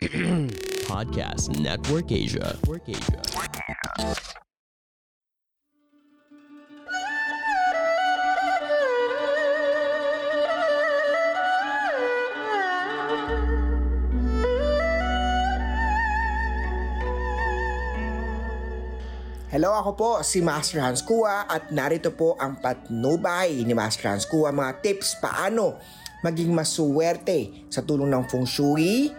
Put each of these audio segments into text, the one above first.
Podcast Network Asia. Network Asia. Hello, ako po si Master Hans Kua at narito po ang patnubay ni Master Hans Kua mga tips paano maging masuwerte sa tulong ng feng shui,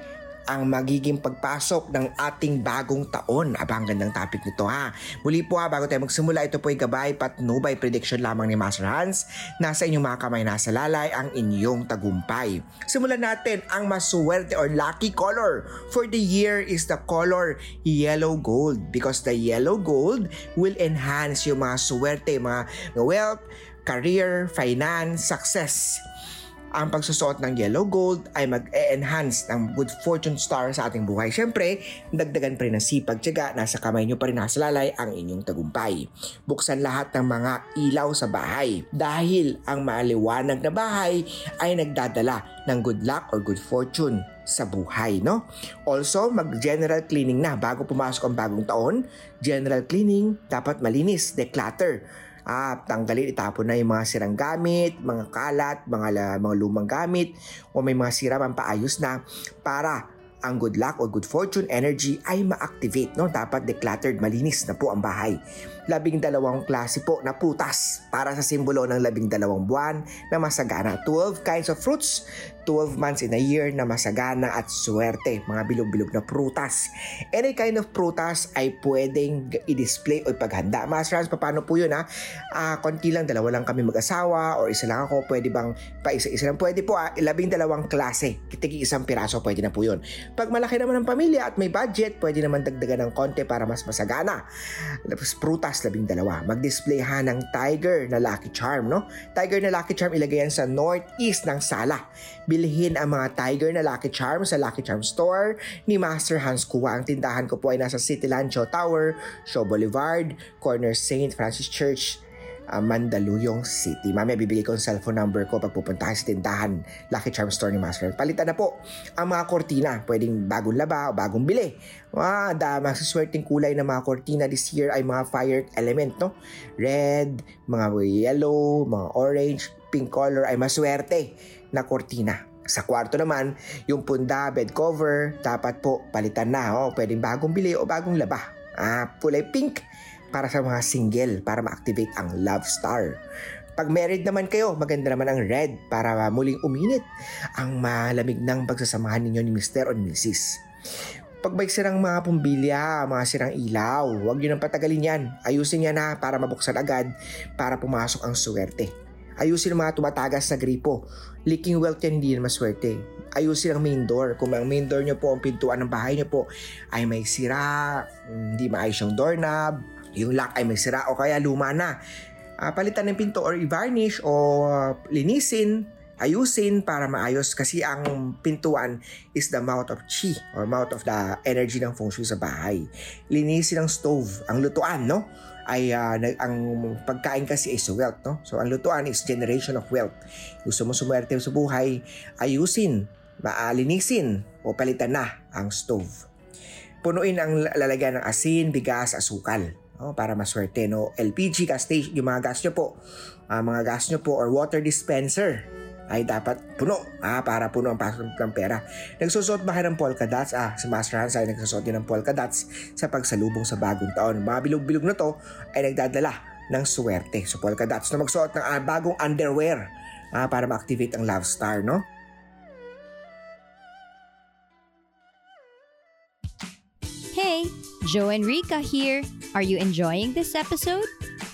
ang magiging pagpasok ng ating bagong taon. Aba, ang gandang topic nito ha. Muli po ha, bago tayo magsimula, ito po ay gabay patnubay prediction lamang ni Master Hans. Nasa inyong mga kamay, nasa lalay ang inyong tagumpay. Simulan natin ang masuwerte or lucky color for the year is the color yellow gold because the yellow gold will enhance yung mga suwerte, mga wealth, career, finance, success ang pagsusuot ng yellow gold ay mag-enhance ng good fortune star sa ating buhay. Siyempre, dagdagan pa rin ng sipag tiyaga, nasa kamay nyo pa rin nasa lalay ang inyong tagumpay. Buksan lahat ng mga ilaw sa bahay dahil ang maaliwanag na bahay ay nagdadala ng good luck or good fortune sa buhay, no? Also, mag-general cleaning na bago pumasok ang bagong taon. General cleaning, dapat malinis, declutter Ah, tanggalin, itapon na yung mga sirang gamit, mga kalat, mga, mga lumang gamit, o may mga sira man paayos na para ang good luck o good fortune energy ay ma-activate. No? Dapat decluttered, malinis na po ang bahay. Labing dalawang klase po na putas para sa simbolo ng labing dalawang buwan na masagana. 12 kinds of fruits 12 months in a year na masagana at swerte, mga bilog-bilog na prutas. Any kind of prutas ay pwedeng i-display o ipaghanda. Master Hans, paano po yun ha? Uh, konti lang, dalawa lang kami mag-asawa or isa lang ako, pwede bang pa isa-isa lang? Pwede po ah, labing dalawang klase, kitigi isang piraso, pwede na po yun. Pag malaki naman ang pamilya at may budget, pwede naman dagdagan ng konti para mas masagana. Tapos prutas, labing dalawa. Mag-display ha ng tiger na lucky charm, no? Tiger na lucky charm, ilagay yan sa northeast ng sala bilhin ang mga Tiger na Lucky Charm sa Lucky Charm Store ni Master Hans Kua. Ang tindahan ko po ay nasa Cityland Show Tower, Show Boulevard, corner St. Francis Church, uh, Mandaluyong City. Mamaya bibigay ko ang cellphone number ko pag pupunta sa tindahan Lucky Charm Store ni Master. Palitan na po ang mga kortina. Pwedeng bagong laba o bagong bili. Ah, da, masaswerteng kulay ng mga kortina this year ay mga fire element, no? Red, mga yellow, mga orange, pink color ay maswerte na kortina. Sa kwarto naman, yung punda, bed cover, dapat po palitan na. Oh, pwedeng bagong bili o bagong laba. Ah, kulay pink para sa mga single para ma-activate ang love star. Pag married naman kayo, maganda naman ang red para muling uminit ang malamig ng pagsasamahan ninyo ni Mr. o Mrs. Pag may sirang mga pumbilya, mga sirang ilaw, huwag nyo nang patagalin yan. Ayusin yan na para mabuksan agad para pumasok ang suwerte. Ayusin ang mga tumatagas na gripo. Leaking wealth yan hindi na maswerte. Ayusin ang main door. Kung ang main door nyo po, ang pintuan ng bahay nyo po ay may sira, hindi maayos yung doorknob, yung lock ay may sira o kaya luma na. Uh, palitan ng pinto or i-varnish o linisin ayusin para maayos kasi ang pintuan is the mouth of chi or mouth of the energy ng feng shui sa bahay. Linisin ang stove, ang lutuan, no? Ay uh, ang pagkain kasi is wealth, no? So ang lutuan is generation of wealth. Gusto mo sumwerte sa buhay, ayusin, maalinisin o palitan na ang stove. Punuin ang lalagyan ng asin, bigas, asukal no, para maswerte. No? LPG gas station, yung mga gas nyo po, uh, mga gas nyo po or water dispenser ay dapat puno ah, para puno ang pasok ng pera. Nagsusot ba kayo ng polka dots? Ah, si Master Hans ay nagsusot din ng polka dots sa pagsalubong sa bagong taon. Mga bilog-bilog na to ay nagdadala ng swerte. So polka dots na magsuot ng ah, bagong underwear ah, para ma-activate ang love star, no? Hey, Joe and Rika here. Are you enjoying this episode?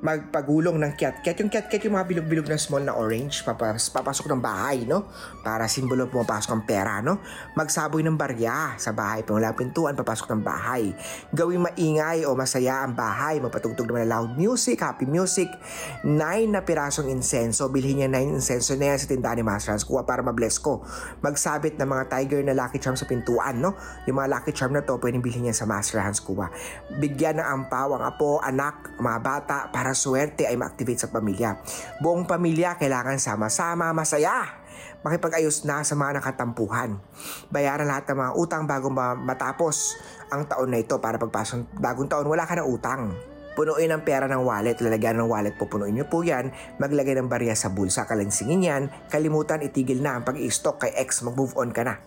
Magpagulong ng kiat-kiat. Yung kiat-kiat yung mga bilog-bilog na small na orange, papas, papasok ng bahay, no? Para simbolo pumapasok ang pera, no? Magsaboy ng barya sa bahay, pangula pintuan, papasok ng bahay. Gawing maingay o masaya ang bahay, magpatugtog naman loud music, happy music. Nine na pirasong insenso, bilhin niya nine insenso na yan sa tindahan ni Master Hans Kuha para mabless ko. Magsabit ng mga tiger na lucky charm sa pintuan, no? Yung mga lucky charm na to, pwedeng bilhin niya sa Master Hans Kuha. Bigyan ng ampaw ang apo, anak, mga bata, para swerte ay ma-activate sa pamilya. Buong pamilya kailangan sama-sama, masaya makipag-ayos na sa mga nakatampuhan. Bayaran lahat ng mga utang bago ma- matapos ang taon na ito para pagpasok bagong taon wala ka ng utang. Punuin ang pera ng wallet, lalagyan ng wallet, pupunuin niyo po yan, maglagay ng barya sa bulsa, kalansingin yan, kalimutan, itigil na ang pag-i-stock kay X, mag-move on ka na.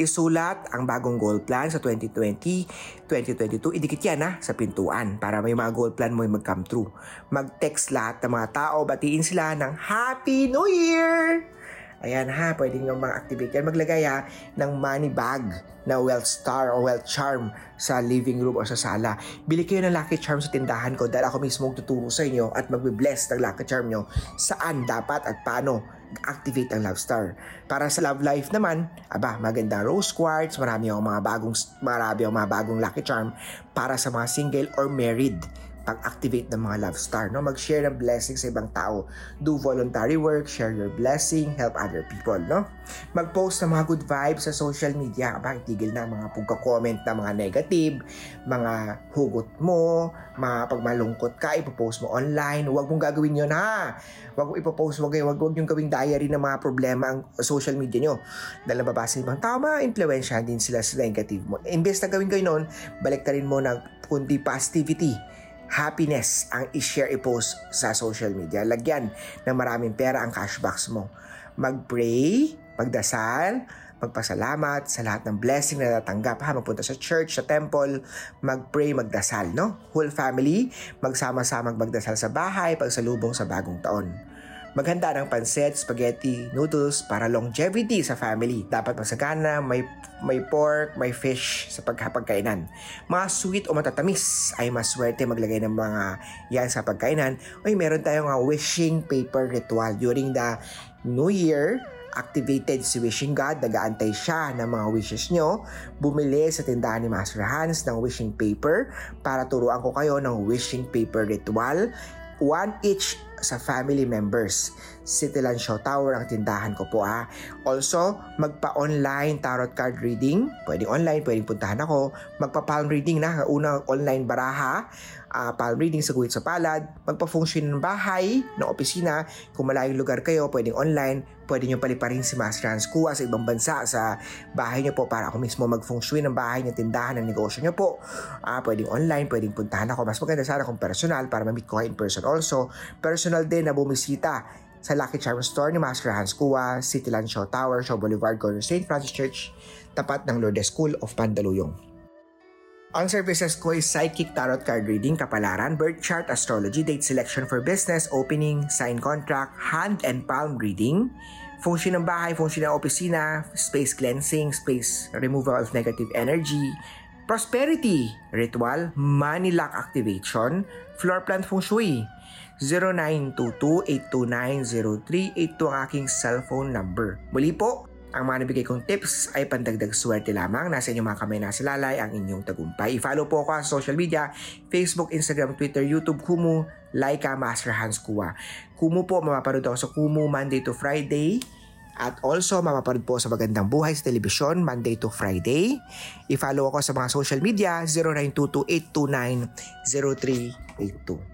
Isulat ang bagong goal plan sa 2020, 2022, idikit yan ha, sa pintuan para may mga goal plan mo yung mag-come true. Mag-text lahat ng mga tao, batiin sila ng Happy New Year! Ayan ha, pwede nyo ma-activate yan. Maglagay ha ng money bag na wealth star o wealth charm sa living room o sa sala. Bili kayo ng lucky charm sa tindahan ko dahil ako mismo tuturo sa inyo at magbe-bless ng lucky charm nyo saan dapat at paano activate ang love star. Para sa love life naman, aba, magandang rose quartz, marami akong mga bagong marami akong mga bagong lucky charm para sa mga single or married pag-activate ng mga love star, no? Mag-share ng blessing sa ibang tao. Do voluntary work, share your blessing, help other people, no? Mag-post ng mga good vibes sa social media. Aba, itigil na mga pagka-comment na mga negative, mga hugot mo, mga pagmalungkot ka, ipopost mo online. Huwag mong gagawin yun, ha? Huwag mo ipopost, huwag, huwag, huwag yung gawing diary ng mga problema ang social media nyo. Dahil nababasa ibang tao, ma-influensya din sila sa negative mo. Imbes na gawin kayo nun, balik rin mo ng kundi positivity happiness ang i-share, i-post sa social media. Lagyan ng maraming pera ang cash box mo. Mag-pray, magdasal, magpasalamat sa lahat ng blessing na natanggap. Ha, magpunta sa church, sa temple, mag-pray, magdasal, no? Whole family, magsama-sama magdasal sa bahay, pagsalubong sa bagong taon. Maghanda ng pansit, spaghetti, noodles para longevity sa family. Dapat masagana, may, may pork, may fish sa pagkapagkainan. Mga sweet o matatamis ay maswerte maglagay ng mga yan sa pagkainan. Ay, meron tayong mga wishing paper ritual during the New Year activated si Wishing God, nagaantay siya ng mga wishes nyo, bumili sa tindahan ni Master Hans ng wishing paper para turuan ko kayo ng wishing paper ritual. One each sa family members. Cityland Show Tower ang tindahan ko po ha. Also, magpa-online tarot card reading. Pwedeng online, pwedeng puntahan ako. Magpa-palm reading na. Una, online baraha. Uh, palm reading sa guhit sa palad. Magpa-function ng bahay, ng opisina. Kung malayong lugar kayo, pwedeng online. Pwede nyo paliparin si Master Hans Kua sa ibang bansa sa bahay nyo po para ako mismo mag-function ng bahay nyo, tindahan, ng negosyo nyo po. Uh, pwedeng online, pwedeng puntahan ako. Mas maganda sana kung personal para ma-meet ko in person also. Personal din na bumisita sa Lucky Charm Store ni Master Hans Kua, Cityland Show Tower, Show Boulevard, Corner St. Francis Church, tapat ng Lourdes School of Pandaluyong. Ang services ko is Psychic Tarot Card Reading, Kapalaran, Birth Chart, Astrology, Date Selection for Business, Opening, Sign Contract, Hand and Palm Reading, Function ng bahay, function ng opisina, Space Cleansing, Space Removal of Negative Energy, Prosperity Ritual, Money Luck Activation, Floor Plan Feng Shui, 0922-829-0382 ang aking cellphone number. Muli po, ang mga nabigay kong tips ay pandagdag swerte lamang. Nasa inyong mga kamay na silalay ang inyong tagumpay. I-follow po ako sa social media, Facebook, Instagram, Twitter, YouTube, Kumu, Laika, Master Hans Kua. Kumu po, mapapanood ako sa Kumu Monday to Friday. At also, mapapanood po sa Magandang Buhay sa Telebisyon, Monday to Friday. I-follow ako sa mga social media, 0922-829-0382.